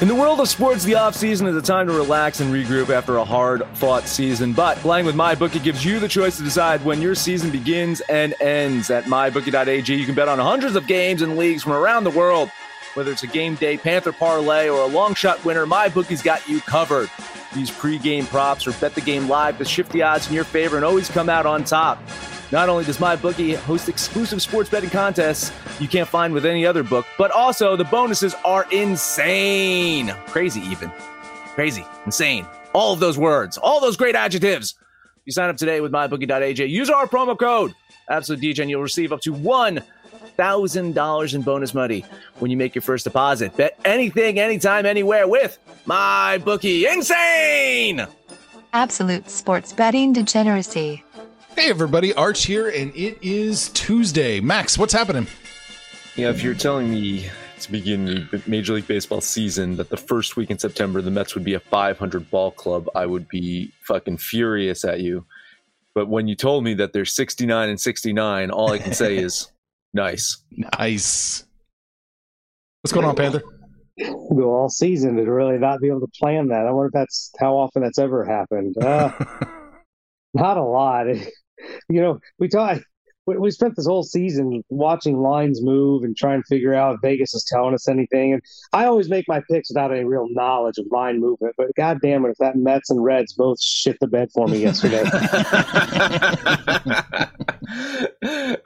In the world of sports, the offseason is a time to relax and regroup after a hard fought season. But playing with MyBookie gives you the choice to decide when your season begins and ends. At MyBookie.ag, you can bet on hundreds of games and leagues from around the world. Whether it's a game day Panther parlay or a long shot winner, MyBookie's got you covered. These pre-game props or bet the game live to shift the odds in your favor and always come out on top. Not only does MyBookie host exclusive sports betting contests you can't find with any other book, but also the bonuses are insane. Crazy, even. Crazy, insane. All of those words, all those great adjectives. You sign up today with mybookie.ag. Use our promo code Absolute and you'll receive up to one thousand dollars in bonus money when you make your first deposit. Bet anything, anytime, anywhere with MyBookie. Insane. Absolute sports betting degeneracy. Hey everybody, Arch here, and it is Tuesday. Max, what's happening? Yeah, if you're telling me to begin the Major League Baseball season that the first week in September the Mets would be a 500 ball club, I would be fucking furious at you. But when you told me that they're 69 and 69, all I can say is nice. Nice. What's going on, Panther? Go all season to really not be able to plan that. I wonder if that's how often that's ever happened. Uh, not a lot. You know, we talked we spent this whole season watching lines move and trying to figure out if Vegas is telling us anything. And I always make my picks without any real knowledge of line movement. But God damn it, if that Mets and Reds both shit the bed for me yesterday.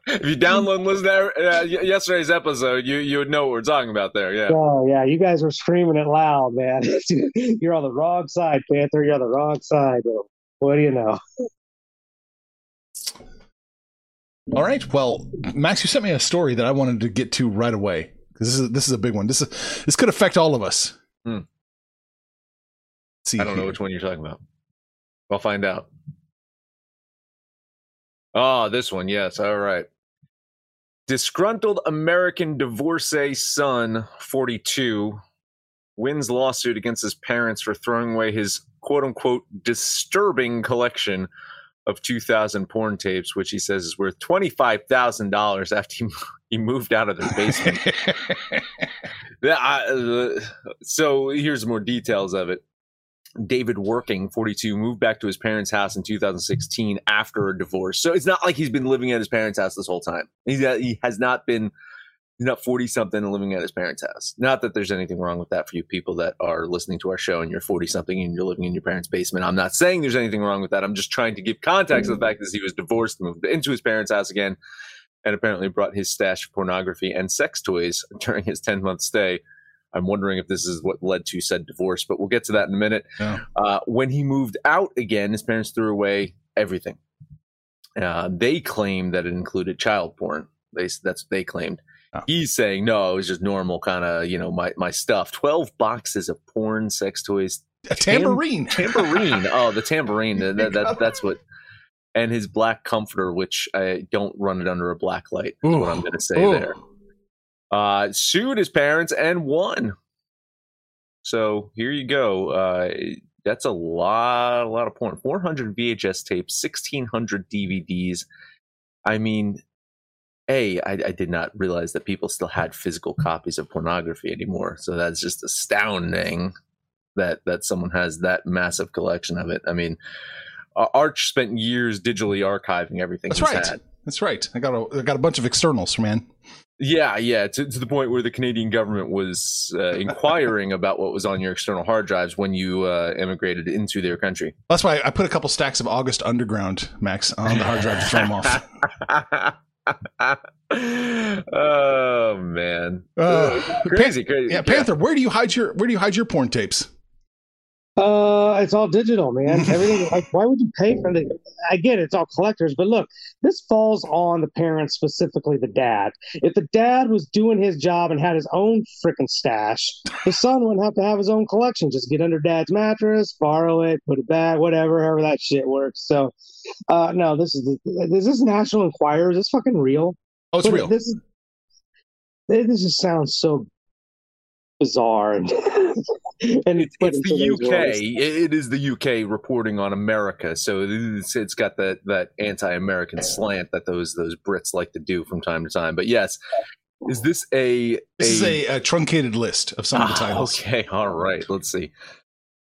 if you download and listen to uh, yesterday's episode, you you would know what we're talking about there. Yeah. Oh yeah, you guys were screaming it loud, man. You're on the wrong side, Panther. You're on the wrong side. What do you know? All right. Well, Max, you sent me a story that I wanted to get to right away because this is this is a big one. This is this could affect all of us. Hmm. See, I don't know which one you're talking about. I'll find out. Oh, this one. Yes. All right. Disgruntled American divorcee son, 42, wins lawsuit against his parents for throwing away his quote unquote disturbing collection of 2,000 porn tapes, which he says is worth $25,000 after he, he moved out of their basement. uh, so here's more details of it. David Working, 42, moved back to his parents' house in 2016 after a divorce. So it's not like he's been living at his parents' house this whole time. He's, he has not been not 40 something and living at his parents' house. Not that there's anything wrong with that for you people that are listening to our show and you're 40 something and you're living in your parents' basement. I'm not saying there's anything wrong with that. I'm just trying to give context mm-hmm. of the fact that he was divorced, moved into his parents' house again, and apparently brought his stash of pornography and sex toys during his 10 month stay. I'm wondering if this is what led to said divorce, but we'll get to that in a minute. Yeah. Uh, when he moved out again, his parents threw away everything. Uh, they claimed that it included child porn. They, that's what they claimed. Oh. He's saying no, it was just normal kind of you know my my stuff. Twelve boxes of porn, sex toys, a tambourine, Tam- tambourine. oh, the tambourine. that, that, that's what. And his black comforter, which I don't run it under a black light. Is Ooh. what I'm going to say Ooh. there. Uh, sued his parents and won. So here you go. Uh, that's a lot, a lot of porn. 400 VHS tapes, 1600 DVDs. I mean, I, I did not realize that people still had physical copies of pornography anymore. So that's just astounding that that someone has that massive collection of it. I mean, Arch spent years digitally archiving everything. That's right. Had. That's right. I got a I got a bunch of externals, man. Yeah, yeah, to, to the point where the Canadian government was uh, inquiring about what was on your external hard drives when you uh, immigrated into their country. That's why I put a couple stacks of August Underground, Max, on the hard drive to throw them off. oh man, uh, crazy, crazy. Yeah, Panther. Where do you hide your Where do you hide your porn tapes? Uh, it's all digital, man. Everything. like, why would you pay for the? I get it, it's all collectors, but look, this falls on the parents, specifically the dad. If the dad was doing his job and had his own freaking stash, the son wouldn't have to have his own collection. Just get under dad's mattress, borrow it, put it back, whatever, however that shit works. So, uh, no, this is the, is this National Enquirer? Is this fucking real? Oh, it's but real. This is. This just sounds so bizarre and and it's, it's the UK. It is the UK reporting on America, so it's, it's got that that anti-American slant that those those Brits like to do from time to time. But yes, is this a? This is a, a, truncated list of some of the ah, titles. Okay, all right. Let's see.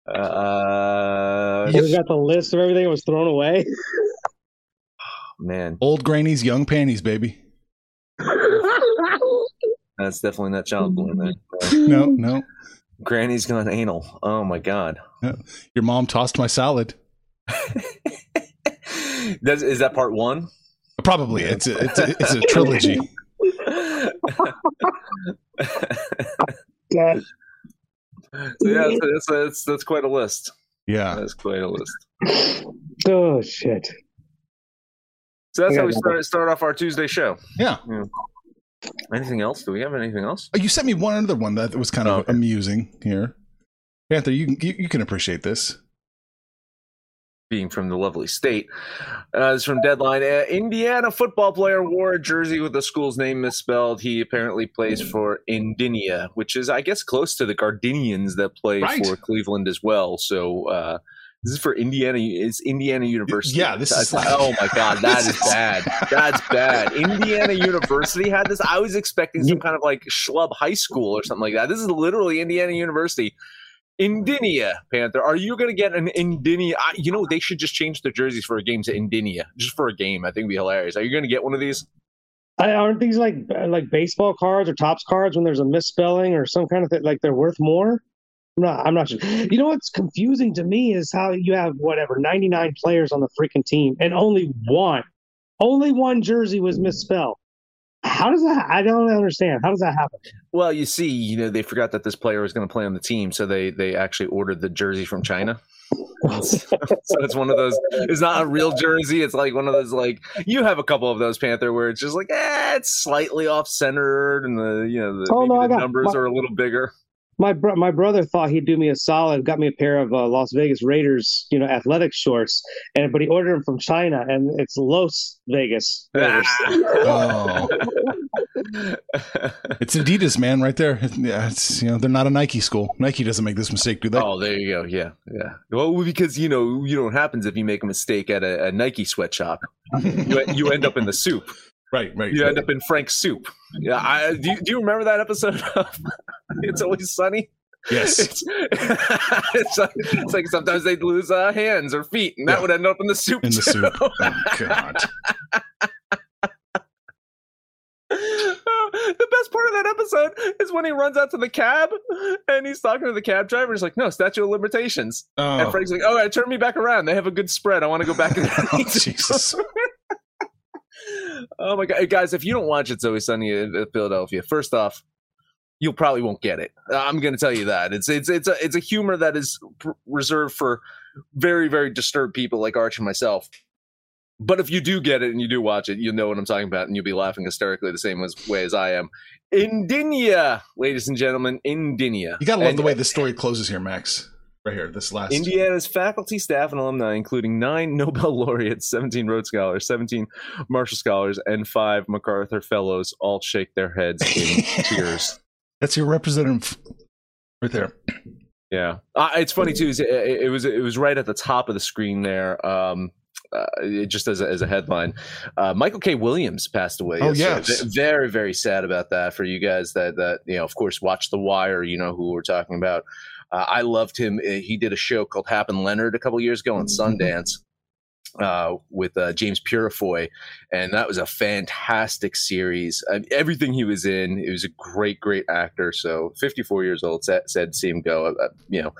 Uh, you got the list of everything that was thrown away. Man, old grannies, young panties, baby. That's definitely not child porn. Then. No, no. Granny's gone anal. Oh my god. Your mom tossed my salad. That's, is that part one? Probably. It's a, it's a, it's a trilogy. so yeah, that's, that's that's quite a list. Yeah, that's quite a list. Oh shit! So that's how we start start off our Tuesday show. Yeah. yeah. Anything else? Do we have anything else? Oh, you sent me one other one that was kind of oh, okay. amusing here. Panther, you, you, you can appreciate this. Being from the lovely state. Uh, this is from Deadline. Uh, Indiana football player wore a jersey with the school's name misspelled. He apparently plays for Indiana, which is, I guess, close to the Gardenians that play right. for Cleveland as well. So, uh, this is for Indiana. It's Indiana University. Yeah, this is. Like, oh my god, that is bad. That's bad. Indiana University had this. I was expecting some kind of like schlub high school or something like that. This is literally Indiana University. Indinia Panther. Are you going to get an Indinia? You know, they should just change their jerseys for a game to Indinia, just for a game. I think it'd be hilarious. Are you going to get one of these? I, aren't these like like baseball cards or Topps cards when there's a misspelling or some kind of thing? Like they're worth more? I'm not, I'm not sure. You know what's confusing to me is how you have whatever 99 players on the freaking team and only one, only one jersey was misspelled. How does that? I don't understand. How does that happen? Well, you see, you know, they forgot that this player was going to play on the team, so they they actually ordered the jersey from China. so it's one of those. It's not a real jersey. It's like one of those. Like you have a couple of those Panther where it's just like, eh, it's slightly off centered, and the you know the, oh, no, the numbers my, are a little bigger my bro- my brother thought he'd do me a solid, got me a pair of uh, Las Vegas Raiders, you know, athletic shorts, and but he ordered them from China, and it's Los Vegas. oh. it's Adidas, man, right there. Yeah, it's you know they're not a Nike school. Nike doesn't make this mistake, do they? Oh, there you go. Yeah, yeah. Well, because you know you know what happens if you make a mistake at a, a Nike sweatshop, you you end up in the soup. Right, right. You end up in Frank's soup. Yeah, I, do. You, do you remember that episode of It's Always Sunny? Yes. It's, it's, like, it's like sometimes they'd lose uh, hands or feet, and that yeah. would end up in the soup. In the too. soup. Oh, God. the best part of that episode is when he runs out to the cab and he's talking to the cab driver. He's like, "No, statute of limitations." Oh. And Frank's like, "Oh, right, turn me back around. They have a good spread. I want to go back." oh, Jesus oh my god, guys! If you don't watch It's Always Sunny in uh, Philadelphia, first off, you probably won't get it. Uh, I'm going to tell you that it's it's it's a it's a humor that is reserved for very very disturbed people like Arch and myself. But if you do get it and you do watch it, you'll know what I'm talking about, and you'll be laughing hysterically the same as, way as I am. Indinia, ladies and gentlemen, Indinia. You gotta love and, the way the story closes here, Max right here, this last. Indiana's faculty, staff, and alumni, including nine Nobel laureates, 17 Rhodes Scholars, 17 Marshall Scholars, and five MacArthur Fellows, all shake their heads in tears. That's your representative right there. Yeah, uh, it's funny too. It, it, was it was right at the top of the screen there. Um, uh, just as a, as a headline, uh, Michael K. Williams passed away. Oh yes, very very sad about that for you guys that that you know of course watch The Wire. You know who we're talking about. Uh, I loved him. Uh, he did a show called Hap and Leonard a couple years ago on mm-hmm. Sundance. Uh, with uh, James Purefoy, and that was a fantastic series. I mean, everything he was in, he was a great, great actor. So, 54 years old, said, said see him go. Uh, you know,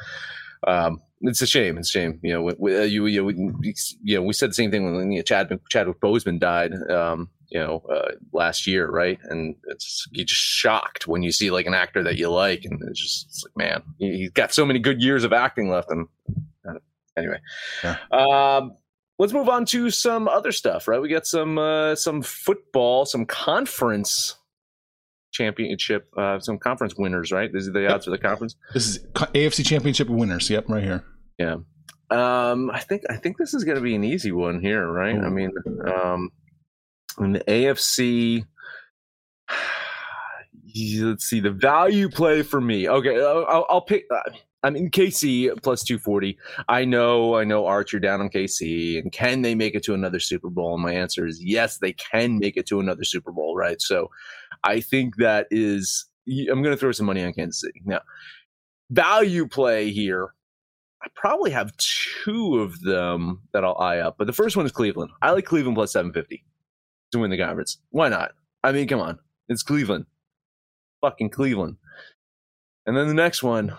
um, it's a shame. It's a shame. You know, we, uh, you, you, we, you know, we said the same thing when you know, Chad, Chadwick Boseman died. Um, you know, uh, last year, right? And it's you just shocked when you see like an actor that you like, and it's just it's like, man, he's got so many good years of acting left. And anyway, yeah. um, let's move on to some other stuff, right? We got some uh, some football, some conference championship, uh, some conference winners, right? These are the odds for the conference. This is AFC championship winners. Yep, right here. Yeah. Um, I think I think this is going to be an easy one here, right? Ooh. I mean, um, in the AFC. Let's see the value play for me. Okay, I'll, I'll pick. Uh, I'm in KC plus 240. I know, I know, Archer down on KC. And can they make it to another Super Bowl? And my answer is yes, they can make it to another Super Bowl, right? So I think that is, I'm going to throw some money on Kansas City. Now, value play here. I probably have two of them that I'll eye up, but the first one is Cleveland. I like Cleveland plus 750 to win the conference. Why not? I mean, come on. It's Cleveland. Fucking Cleveland. And then the next one,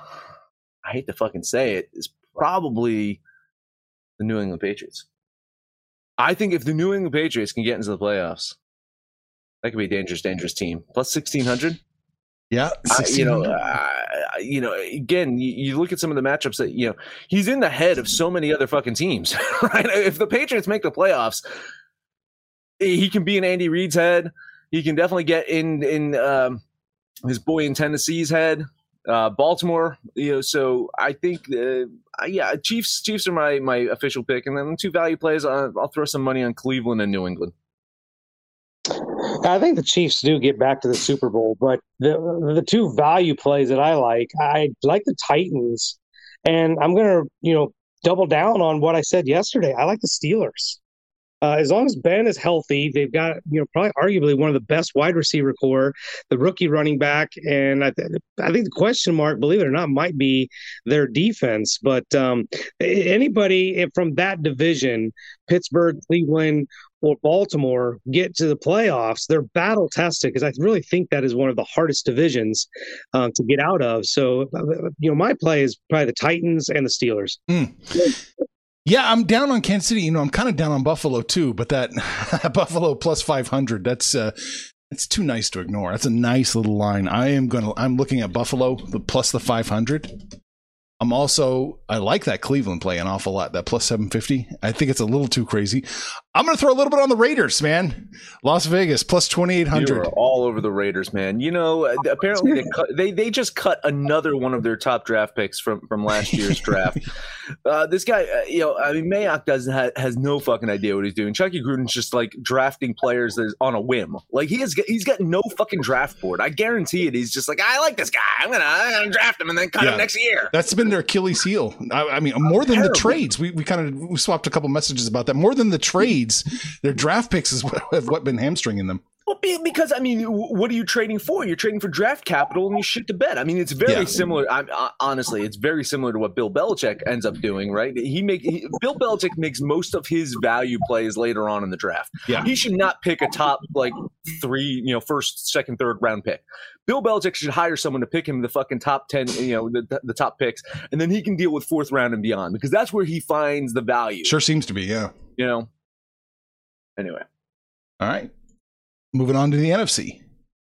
I hate to fucking say it, is probably the New England Patriots. I think if the New England Patriots can get into the playoffs, that could be a dangerous, dangerous team. Plus sixteen hundred. Yeah, uh, you know, you know. Again, you, you, look at some of the matchups that you know he's in the head of so many other fucking teams. Right? If the Patriots make the playoffs, he can be in Andy Reid's head. He can definitely get in in um, his boy in Tennessee's head uh, Baltimore. You know, so I think, uh, yeah, Chiefs. Chiefs are my my official pick, and then two value plays. Uh, I'll throw some money on Cleveland and New England. I think the Chiefs do get back to the Super Bowl, but the the two value plays that I like, I like the Titans, and I'm gonna you know double down on what I said yesterday. I like the Steelers. Uh, as long as Ben is healthy, they've got you know probably arguably one of the best wide receiver core, the rookie running back, and I, th- I think the question mark, believe it or not, might be their defense. But um, anybody from that division, Pittsburgh, Cleveland, or Baltimore get to the playoffs, they're battle tested because I really think that is one of the hardest divisions um, to get out of. So, uh, you know, my play is probably the Titans and the Steelers. Mm. Yeah, I'm down on Kansas City. You know, I'm kind of down on Buffalo too, but that Buffalo plus 500, that's uh it's too nice to ignore. That's a nice little line. I am going to I'm looking at Buffalo the plus the 500. I'm also I like that Cleveland play an awful lot. That plus 750. I think it's a little too crazy. I'm going to throw a little bit on the Raiders, man. Las Vegas plus 2800. all over the Raiders, man. You know, uh, apparently they, cut, they they just cut another one of their top draft picks from from last year's draft. Uh, this guy, uh, you know, I mean, Mayock doesn't ha- has no fucking idea what he's doing. Chucky Gruden's just like drafting players on a whim. Like he has, he's got no fucking draft board. I guarantee it. He's just like, I like this guy. I'm gonna, I'm gonna draft him and then cut yeah, him next year. That's been their Achilles heel. I, I mean, more than Terrible. the trades. We we kind of we swapped a couple messages about that. More than the trades their draft picks is what have what been hamstringing them. Well, because I mean, what are you trading for? You're trading for draft capital, and you shit the bed. I mean, it's very yeah. similar. I, I, honestly, it's very similar to what Bill Belichick ends up doing. Right? He make he, Bill Belichick makes most of his value plays later on in the draft. Yeah, he should not pick a top like three, you know, first, second, third round pick. Bill Belichick should hire someone to pick him the fucking top ten, you know, the, the top picks, and then he can deal with fourth round and beyond because that's where he finds the value. Sure seems to be, yeah. You know, Anyway. All right. Moving on to the NFC.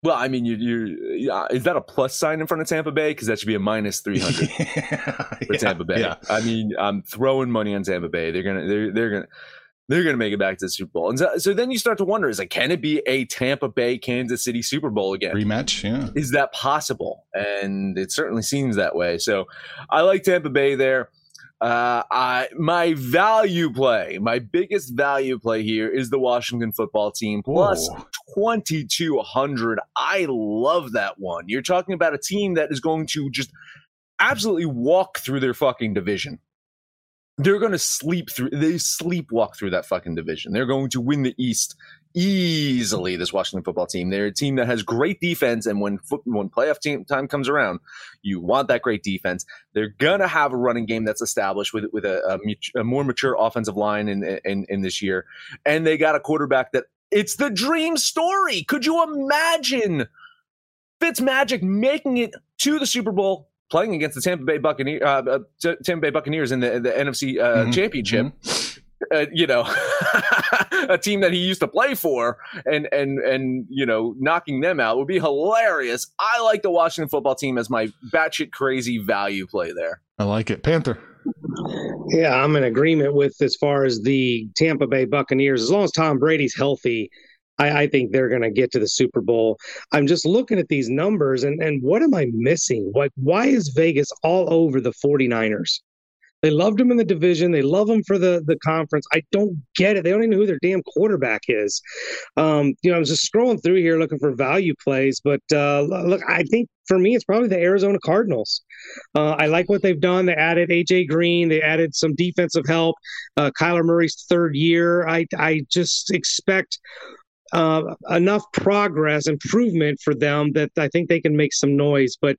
Well, I mean, you you uh, is that a plus sign in front of Tampa Bay? Because that should be a minus three hundred for yeah, Tampa Bay. Yeah. I mean, I'm throwing money on Tampa Bay. They're gonna they're they're gonna they're gonna make it back to the Super Bowl. And so, so then you start to wonder: is like, can it be a Tampa Bay Kansas City Super Bowl again? Rematch? Yeah. Is that possible? And it certainly seems that way. So I like Tampa Bay there. Uh, I, my value play, my biggest value play here is the Washington football team plus 2200. I love that one. You're talking about a team that is going to just absolutely walk through their fucking division. They're going to sleep through, they sleepwalk through that fucking division. They're going to win the East easily, this Washington football team. They're a team that has great defense. And when, foot, when playoff team time comes around, you want that great defense. They're going to have a running game that's established with, with a, a, a more mature offensive line in, in, in this year. And they got a quarterback that it's the dream story. Could you imagine Fitzmagic making it to the Super Bowl playing against the Tampa Bay Buccaneers, uh, uh, Tampa Bay Buccaneers in the, the NFC uh, mm-hmm. Championship. Mm-hmm. Uh, you know, a team that he used to play for, and and and you know, knocking them out would be hilarious. I like the Washington football team as my batshit crazy value play there. I like it, Panther. Yeah, I'm in agreement with as far as the Tampa Bay Buccaneers. As long as Tom Brady's healthy, I, I think they're going to get to the Super Bowl. I'm just looking at these numbers and, and what am I missing? What, why is Vegas all over the 49ers? They loved him in the division. They love him for the the conference. I don't get it. They don't even know who their damn quarterback is. Um, you know, I was just scrolling through here looking for value plays, but uh, look, I think for me, it's probably the Arizona Cardinals. Uh, I like what they've done. They added AJ Green. They added some defensive help. Uh, Kyler Murray's third year. I I just expect uh, enough progress, improvement for them that I think they can make some noise. But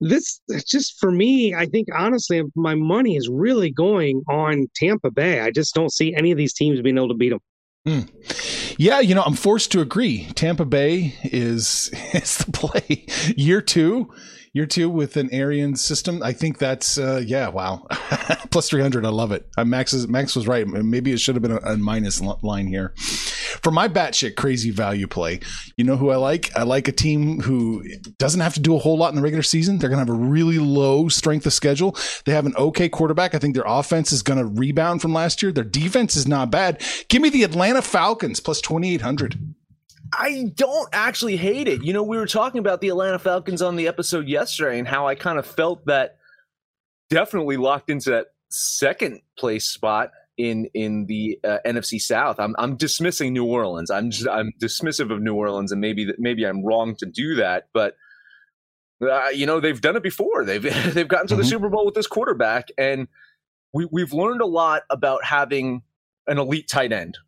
this, just for me, I think honestly, my money is really going on Tampa Bay. I just don't see any of these teams being able to beat them. Hmm. Yeah, you know, I'm forced to agree. Tampa Bay is is the play. Year two, year two with an Arian system. I think that's uh, yeah, wow, plus three hundred. I love it. Uh, Max is, Max was right. Maybe it should have been a, a minus line here. For my batshit crazy value play, you know who I like? I like a team who doesn't have to do a whole lot in the regular season. They're gonna have a really low strength of schedule. They have an okay quarterback. I think their offense is gonna rebound from last year. Their defense is not bad. Give me the Atlanta Falcons plus twenty eight hundred. I don't actually hate it. You know, we were talking about the Atlanta Falcons on the episode yesterday and how I kind of felt that definitely locked into that second place spot in in the uh, NFC South. I'm I'm dismissing New Orleans. I'm just, I'm dismissive of New Orleans, and maybe maybe I'm wrong to do that, but uh, you know they've done it before. They've they've gotten to mm-hmm. the Super Bowl with this quarterback, and we we've learned a lot about having an elite tight end,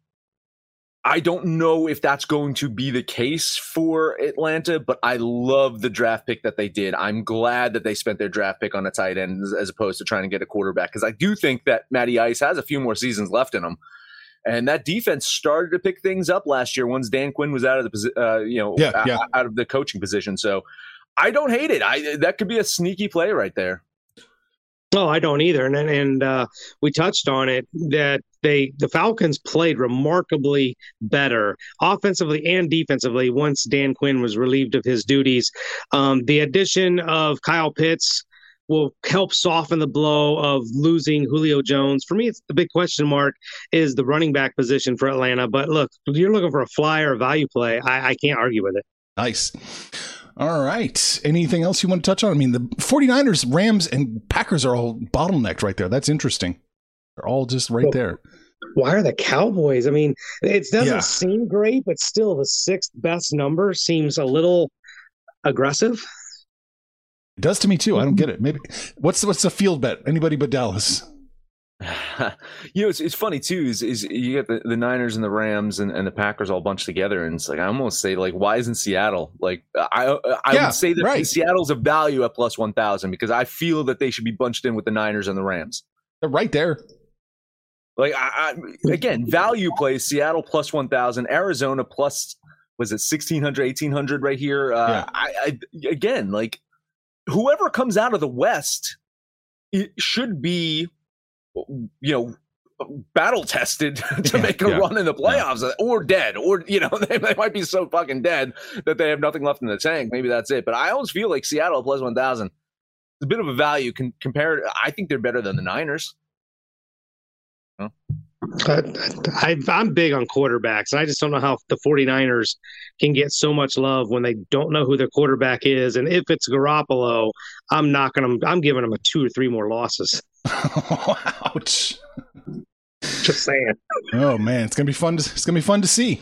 I don't know if that's going to be the case for Atlanta, but I love the draft pick that they did. I'm glad that they spent their draft pick on a tight end as opposed to trying to get a quarterback because I do think that Matty Ice has a few more seasons left in him. And that defense started to pick things up last year once Dan Quinn was out of the uh, you know yeah, yeah. out of the coaching position. So I don't hate it. I that could be a sneaky play right there. No, I don't either. And and uh, we touched on it that they the Falcons played remarkably better offensively and defensively once Dan Quinn was relieved of his duties. Um, the addition of Kyle Pitts will help soften the blow of losing Julio Jones. For me, it's the big question mark is the running back position for Atlanta. But look, you're looking for a flyer value play, I, I can't argue with it. Nice. All right. Anything else you want to touch on? I mean, the 49ers, Rams, and Packers are all bottlenecked right there. That's interesting. They're all just right well, there. Why are the Cowboys? I mean, it doesn't yeah. seem great, but still the sixth best number seems a little aggressive. It does to me too. I don't get it. Maybe what's what's the field bet? Anybody but Dallas. you know, it's, it's funny too. Is is you get the, the Niners and the Rams and, and the Packers all bunched together, and it's like I almost say like, why isn't Seattle like? I I yeah, would say that right. Seattle's a value at plus one thousand because I feel that they should be bunched in with the Niners and the Rams. They're right there. Like I, I again, value plays Seattle plus one thousand, Arizona plus was it 1600 1800 right here uh, yeah. I, I again like whoever comes out of the west it should be you know, battle tested to yeah, make a yeah, run in the playoffs yeah. or dead or you know they, they, might be so fucking dead that they have nothing left in the tank maybe that's it but i always feel like seattle plus 1000 is a bit of a value con- compared i think they're better than the niners huh? I, am big on quarterbacks. and I just don't know how the 49ers can get so much love when they don't know who their quarterback is. And if it's Garoppolo, I'm knocking them. I'm giving them a two or three more losses. Ouch. Just saying. Oh man, it's gonna be fun. To, it's gonna be fun to see.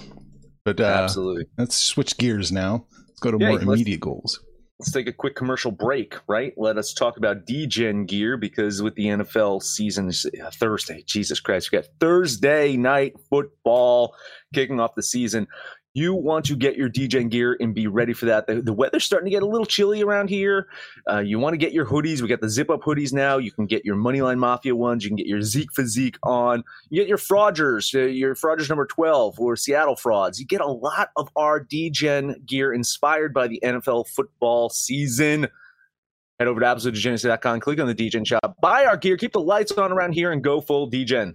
But uh, absolutely, let's switch gears now. Let's go to yeah, more immediate goals. let's take a quick commercial break, right? Let us talk about DGen gear because with the NFL season uh, Thursday, Jesus Christ, we got Thursday night football kicking off the season you want to get your DGen gear and be ready for that. The, the weather's starting to get a little chilly around here. Uh, you want to get your hoodies. We got the zip up hoodies now. You can get your Moneyline Mafia ones. You can get your Zeke Physique on. You get your Frauders, uh, your Frauders number 12 or Seattle Frauds. You get a lot of our DGen gear inspired by the NFL football season. Head over to absolutedegeneracy.com, click on the DGen shop, buy our gear, keep the lights on around here, and go full DGen.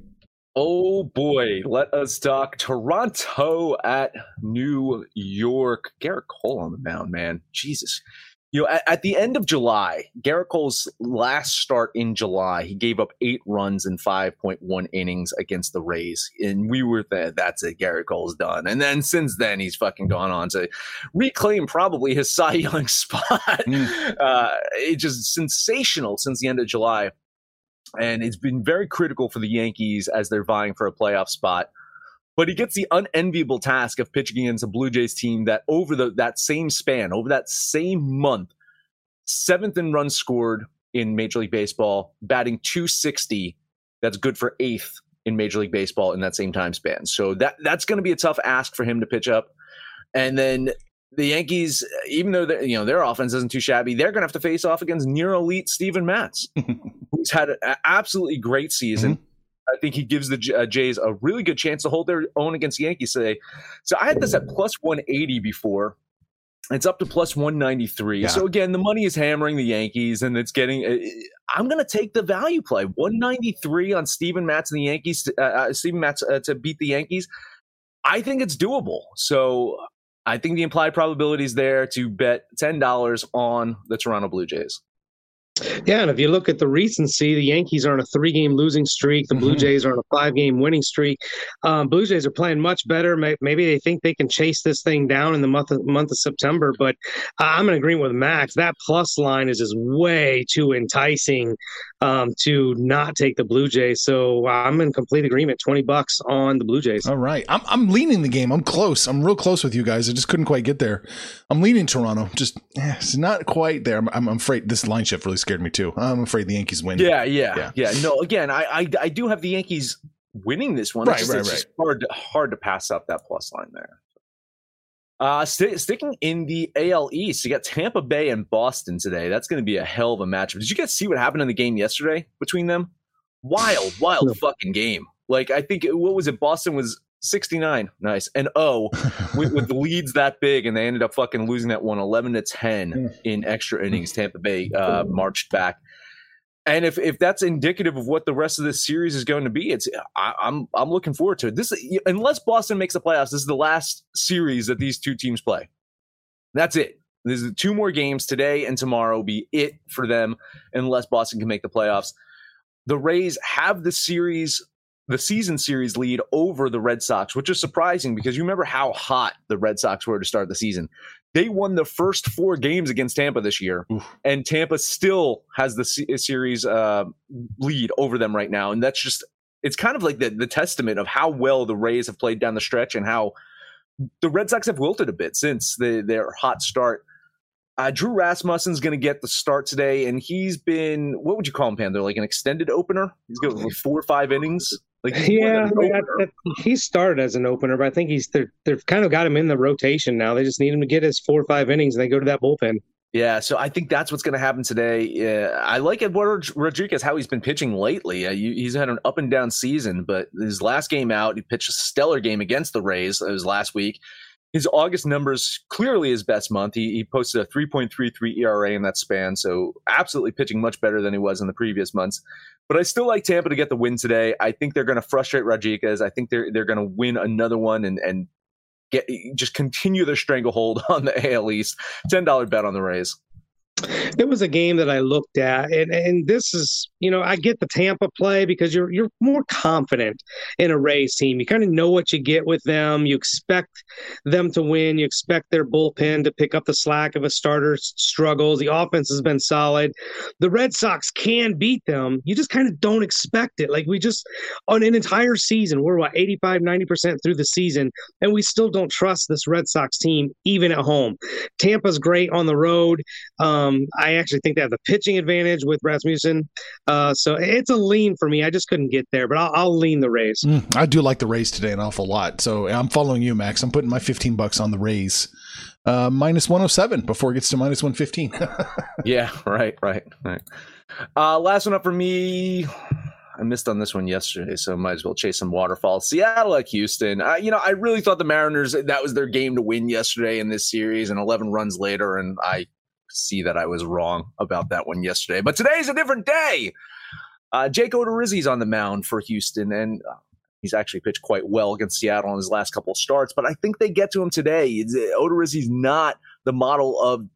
Oh boy, let us talk Toronto at New York. Gerrit Cole on the mound, man. Jesus. You know, at, at, the end of July, Gerrit Cole's last start in July, he gave up eight runs in 5.1 innings against the Rays. And we were there, that's it, Gerrit Cole's done. And then since then, he's fucking gone on to reclaim probably his Cy Young spot. Mm. Uh, it's just sensational since the end of July and it's been very critical for the Yankees as they're vying for a playoff spot. But he gets the unenviable task of pitching against a Blue Jays team that over the that same span, over that same month, seventh in runs scored in Major League Baseball, batting 260. That's good for eighth in Major League Baseball in that same time span. So that that's going to be a tough ask for him to pitch up. And then the Yankees, even though you know their offense isn't too shabby, they're going to have to face off against near elite Steven Matz, who's had an absolutely great season. Mm-hmm. I think he gives the uh, Jays a really good chance to hold their own against the Yankees today. So I had this at plus 180 before. It's up to plus 193. Yeah. So again, the money is hammering the Yankees, and it's getting. Uh, I'm going to take the value play 193 on Steven Matz and the Yankees. Uh, uh, Steven Matz uh, to beat the Yankees. I think it's doable. So I think the implied probability is there to bet $10 on the Toronto Blue Jays. Yeah, and if you look at the recency, the Yankees are on a three-game losing streak. The Blue mm-hmm. Jays are on a five-game winning streak. Um, Blue Jays are playing much better. Maybe they think they can chase this thing down in the month of, month of September. But I'm in agreement with Max. That plus line is just way too enticing um, to not take the Blue Jays. So I'm in complete agreement. Twenty bucks on the Blue Jays. All right, I'm I'm leaning the game. I'm close. I'm real close with you guys. I just couldn't quite get there. I'm leaning Toronto. Just eh, it's not quite there. I'm, I'm afraid this line shift really scared me too. I'm afraid the Yankees win. Yeah, yeah, yeah. yeah. No, again, I, I, I do have the Yankees winning this one. Right, it's right, it's right. hard to, hard to pass up that plus line there. Uh, st- sticking in the AL East, you got Tampa Bay and Boston today. That's going to be a hell of a matchup. Did you guys see what happened in the game yesterday between them? Wild, wild fucking game. Like I think what was it? Boston was 69. Nice. And oh, with, with leads that big, and they ended up fucking losing that one 11 to 10 in extra innings. Tampa Bay uh, marched back. And if, if that's indicative of what the rest of this series is going to be, it's I, am I'm, I'm looking forward to it. This unless Boston makes the playoffs, this is the last series that these two teams play. That's it. There's two more games today and tomorrow will be it for them unless Boston can make the playoffs. The Rays have the series the season series lead over the Red Sox, which is surprising because you remember how hot the Red Sox were to start the season. They won the first four games against Tampa this year, Oof. and Tampa still has the C- series uh, lead over them right now. And that's just, it's kind of like the, the testament of how well the Rays have played down the stretch and how the Red Sox have wilted a bit since the, their hot start. Uh, Drew Rasmussen's going to get the start today, and he's been what would you call him, Panther? Like an extended opener? He's going like four or five innings. Like yeah, I mean, I, I, he started as an opener, but I think he's they've kind of got him in the rotation now. They just need him to get his four or five innings, and they go to that bullpen. Yeah, so I think that's what's going to happen today. Uh, I like Eduardo Rodriguez how he's been pitching lately. Uh, he's had an up and down season, but his last game out, he pitched a stellar game against the Rays. It was last week his August numbers clearly his best month. He, he posted a 3.33 ERA in that span, so absolutely pitching much better than he was in the previous months. But I still like Tampa to get the win today. I think they're going to frustrate Rodriguez. I think they're they're going to win another one and and get just continue their stranglehold on the AL East. Ten dollar bet on the Rays. It was a game that I looked at, and, and this is, you know, I get the Tampa play because you're you're more confident in a Rays team. You kind of know what you get with them. You expect them to win. You expect their bullpen to pick up the slack if a starter struggles. The offense has been solid. The Red Sox can beat them. You just kind of don't expect it. Like we just on an entire season, we're what 85, 90% through the season, and we still don't trust this Red Sox team even at home. Tampa's great on the road. Um, um, I actually think they have the pitching advantage with Rasmussen. Uh, so it's a lean for me. I just couldn't get there, but I'll, I'll lean the Rays. Mm, I do like the Rays today an awful lot. So I'm following you, Max. I'm putting my 15 bucks on the Rays. Uh, minus 107 before it gets to minus 115. yeah, right, right, right. Uh, last one up for me. I missed on this one yesterday, so might as well chase some waterfalls. Seattle at Houston. Uh, you know, I really thought the Mariners that was their game to win yesterday in this series, and 11 runs later, and I see that I was wrong about that one yesterday. But today's a different day. Uh, Jake Odorizzi's on the mound for Houston, and uh, he's actually pitched quite well against Seattle in his last couple of starts. But I think they get to him today. Uh, Odorizzi's not the model of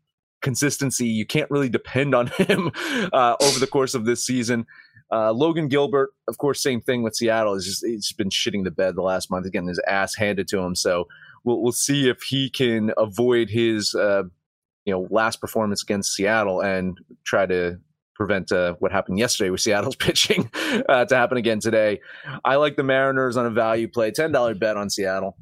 consistency. You can't really depend on him uh, over the course of this season. Uh, Logan Gilbert, of course, same thing with Seattle. He's just he's been shitting the bed the last month, getting his ass handed to him. So we'll we'll see if he can avoid his uh, you know last performance against Seattle and try to prevent uh, what happened yesterday with Seattle's pitching uh, to happen again today. I like the Mariners on a value play, ten dollar bet on Seattle.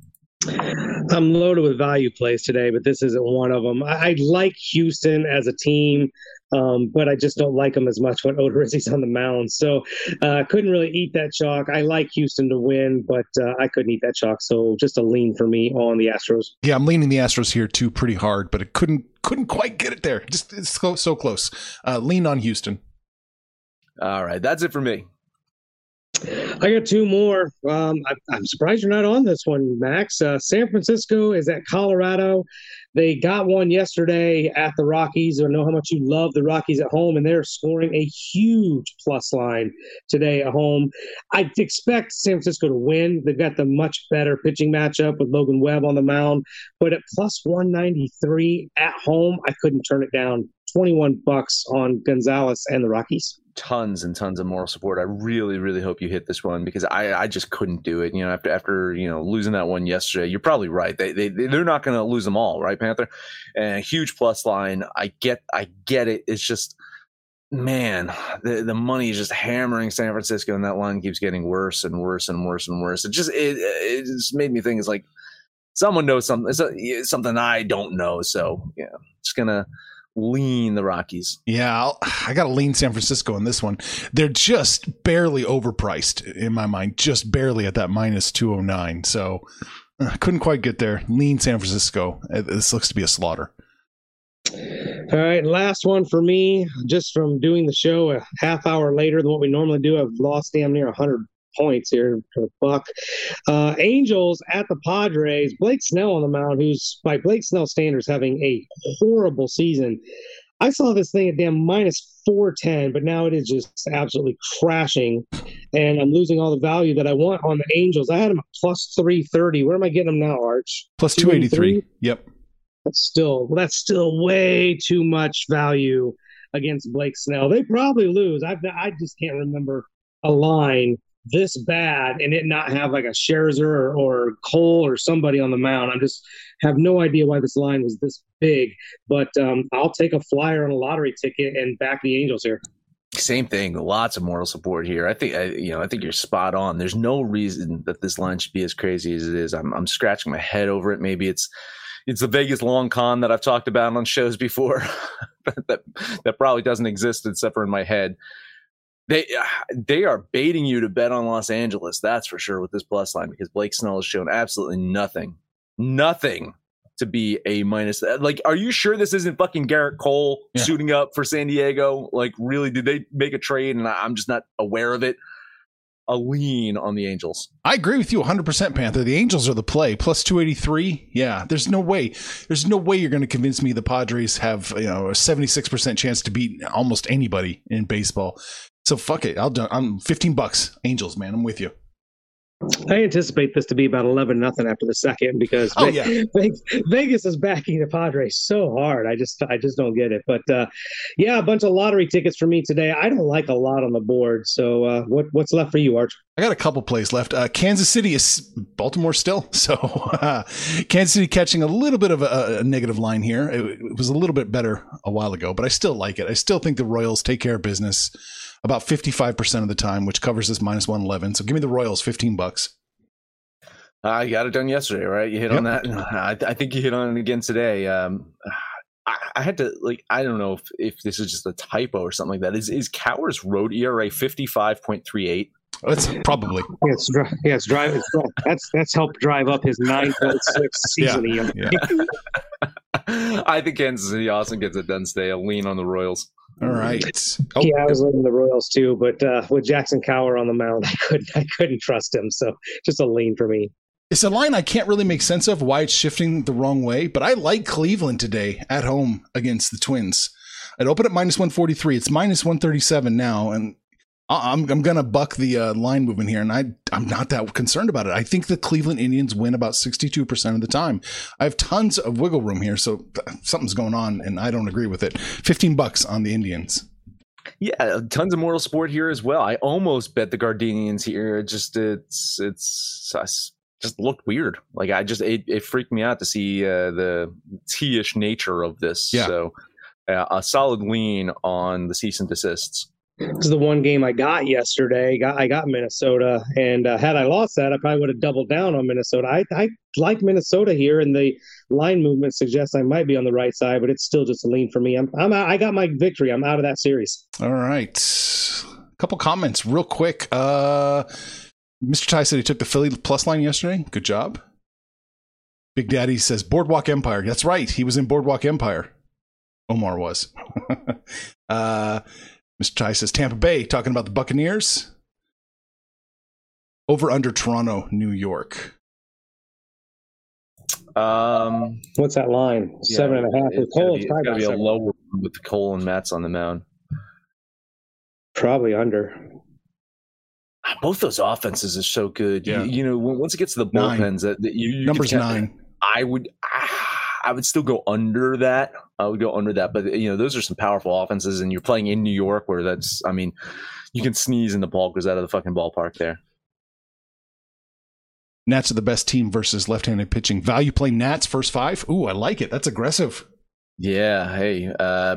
I'm loaded with value plays today, but this isn't one of them. I, I like Houston as a team. Um, but I just don't like him as much when Odorizzi's on the mound. So I uh, couldn't really eat that chalk. I like Houston to win, but uh, I couldn't eat that chalk. So just a lean for me on the Astros. Yeah, I'm leaning the Astros here too, pretty hard, but it couldn't couldn't quite get it there. Just it's so, so close. Uh, lean on Houston. All right, that's it for me. I got two more. Um, I, am surprised you're not on this one, Max. Uh, San Francisco is at Colorado. They got one yesterday at the Rockies. I know how much you love the Rockies at home, and they're scoring a huge plus line today at home. I expect San Francisco to win. They've got the much better pitching matchup with Logan Webb on the mound, but at plus 193 at home, I couldn't turn it down. 21 bucks on Gonzalez and the Rockies tons and tons of moral support. I really, really hope you hit this one because I, I just couldn't do it. You know, after after you know losing that one yesterday, you're probably right. They they they're not going to lose them all, right, Panther? And a huge plus line. I get I get it. It's just man, the the money is just hammering San Francisco, and that line keeps getting worse and worse and worse and worse. It just it it just made me think it's like someone knows something. It's, a, something I don't know. So yeah, just gonna lean the Rockies. Yeah, I'll, i got to lean San Francisco in this one. They're just barely overpriced in my mind, just barely at that minus 209. So I uh, couldn't quite get there. Lean San Francisco. Uh, this looks to be a slaughter. All right, last one for me. Just from doing the show a half hour later than what we normally do, I've lost damn near 100 points here for the buck. Uh, Angels at the Padres. Blake Snell on the mound, who's by Blake Snell standards having a horrible season. I saw this thing at damn minus 410, but now it is just absolutely crashing. And I'm losing all the value that I want on the Angels. I had them at plus 330. Where am I getting them now, Arch? Plus 283. Yep. That's still well, that's still way too much value against Blake Snell. They probably lose. I I just can't remember a line this bad and it not have like a Scherzer or, or Cole or somebody on the mound. I'm just have no idea why this line was this big. But um, I'll take a flyer on a lottery ticket and back the Angels here. Same thing. Lots of moral support here. I think I, you know. I think you're spot on. There's no reason that this line should be as crazy as it is. I'm, I'm scratching my head over it. Maybe it's it's the Vegas long con that I've talked about on shows before. that that probably doesn't exist except for in my head. They they are baiting you to bet on Los Angeles. That's for sure with this plus line because Blake Snell has shown absolutely nothing, nothing to be a minus. Uh, like, are you sure this isn't fucking Gerrit Cole yeah. suiting up for San Diego? Like, really, did they make a trade and I'm just not aware of it? A lean on the Angels. I agree with you 100%, Panther. The Angels are the play. Plus 283. Yeah, there's no way. There's no way you're going to convince me the Padres have, you know, a 76% chance to beat almost anybody in baseball. So fuck it. I'll do I'm 15 bucks. Angels, man. I'm with you. I anticipate this to be about eleven nothing after the second because oh, yeah. Vegas is backing the Padres so hard. I just I just don't get it. But uh, yeah, a bunch of lottery tickets for me today. I don't like a lot on the board. So uh, what what's left for you, Arch? I got a couple plays left. Uh, Kansas City is Baltimore still, so uh, Kansas City catching a little bit of a, a negative line here. It, it was a little bit better a while ago, but I still like it. I still think the Royals take care of business about 55% of the time, which covers this minus 111. So give me the Royals 15 bucks. I got it done yesterday, right? You hit yep. on that. I, I, think you hit on it again today. Um, I, I, had to like. I don't know if, if this is just a typo or something like that. Is is Kowar's road ERA fifty five point three eight? That's probably. Yeah, it's, yeah, it's drive. It's, that's that's helped drive up his nine point six season yeah, yeah. I think Kansas City Austin gets it done today. I'll lean on the Royals. All right. Oh. Yeah, I was leaning the Royals too, but uh, with Jackson Kowar on the mound, I couldn't I couldn't trust him. So just a lean for me. It's a line I can't really make sense of why it's shifting the wrong way, but I like Cleveland today at home against the Twins. I'd open it opened at minus 143. It's minus 137 now, and I'm I'm gonna buck the uh, line movement here, and I I'm not that concerned about it. I think the Cleveland Indians win about 62 percent of the time. I have tons of wiggle room here, so something's going on, and I don't agree with it. 15 bucks on the Indians. Yeah, tons of moral sport here as well. I almost bet the Guardians here. It just it's it's just looked weird. Like I just it, it freaked me out to see uh, the T-ish nature of this. Yeah. So uh, a solid lean on the cease and desists. This is the one game I got yesterday. Got, I got Minnesota, and uh, had I lost that, I probably would have doubled down on Minnesota. I, I like Minnesota here, and the line movement suggests I might be on the right side, but it's still just a lean for me. I'm, I'm I got my victory. I'm out of that series. All right, a couple comments real quick. Uh, Mr. Ty said he took the Philly plus line yesterday. Good job. Big Daddy says Boardwalk Empire. That's right. He was in Boardwalk Empire. Omar was. uh, Mr. Ty says Tampa Bay, talking about the Buccaneers. Over under Toronto, New York. Um, what's that line? Yeah, Seven and a half. It's Cole, it's gotta be a lower with Cole and Matz on the mound. Probably under. Both those offenses are so good. Yeah. You, you know, once it gets to the bullpens, that you, you numbers nine. I would. Ah, I would still go under that. I would go under that, but you know, those are some powerful offenses, and you're playing in New York, where that's, I mean, you can sneeze and the ball goes out of the fucking ballpark there. Nats are the best team versus left-handed pitching. Value play Nats first five. Ooh, I like it. That's aggressive. Yeah, hey, uh,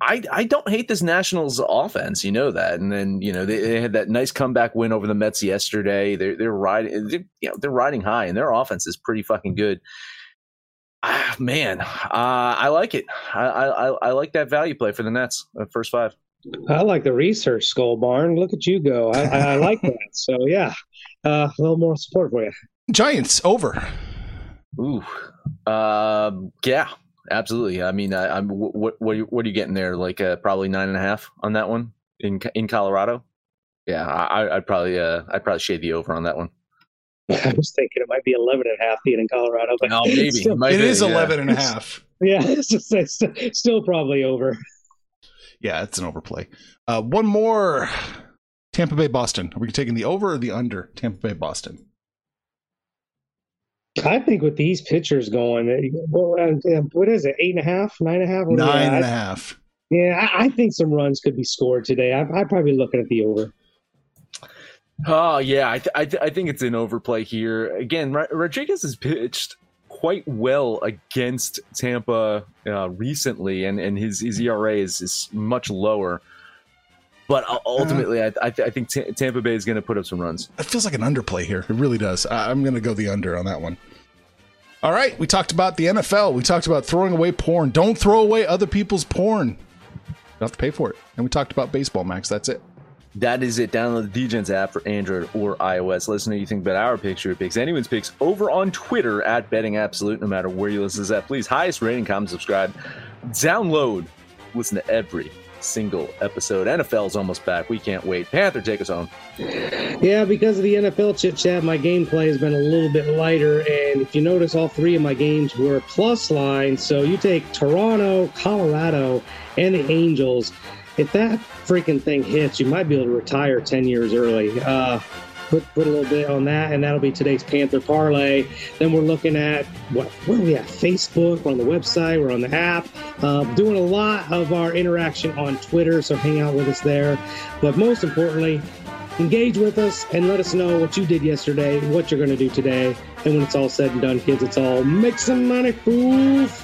I I don't hate this Nationals offense, you know that, and then you know they, they had that nice comeback win over the Mets yesterday. They're they're riding, they're, you know, they're riding high, and their offense is pretty fucking good. Ah, man, uh, I like it. I, I I like that value play for the Nets, uh, first five. I like the research, Skull Barn. Look at you go. I, I, I like that. So yeah, uh, a little more support for you. Giants over. Ooh, uh, yeah, absolutely. I mean, I, am what what what are you getting there? Like uh, probably nine and a half on that one in in Colorado. Yeah, I, I'd probably uh, I'd probably shade the over on that one. I was thinking it might be 11 and a half feet in Colorado, but oh, maybe still, it, it be, is 11 yeah. and a half. Yeah, it's, just, it's still probably over. Yeah, it's an overplay. Uh, one more Tampa Bay Boston. Are we taking the over or the under Tampa Bay Boston? I think with these pitchers going, what is it, eight and a half, nine and a half? Nine and a half. Yeah, I, I, think some runs could be scored today. I, I'd probably be looking at the over. Oh yeah, I th- I, th- I, think it's an overplay here. Again, Rodriguez has pitched quite well against Tampa uh, recently, and, and his his ERA is, is much lower. But ultimately, uh, I, I, th- I, think T- Tampa Bay is going to put up some runs. It feels like an underplay here. It really does. I- I'm going to go the under on that one. All right, we talked about the NFL. We talked about throwing away porn. Don't throw away other people's porn. You have to pay for it. And we talked about baseball, Max. That's it. That is it. Download the DGens app for Android or iOS. Let us know you think about our picks, your picks, anyone's picks over on Twitter at Betting Absolute. No matter where you listen to that, please highest rating, comment, subscribe, download, listen to every single episode. NFL's almost back. We can't wait. Panther, take us home. Yeah, because of the NFL chit chat, my gameplay has been a little bit lighter. And if you notice, all three of my games were plus line. So you take Toronto, Colorado, and the Angels. If that freaking thing hits, you might be able to retire 10 years early. Uh, put put a little bit on that, and that'll be today's Panther parlay. Then we're looking at what where are we at? Facebook, we're on the website, we're on the app, uh, doing a lot of our interaction on Twitter. So hang out with us there. But most importantly, engage with us and let us know what you did yesterday, what you're going to do today, and when it's all said and done, kids, it's all make some money, fools.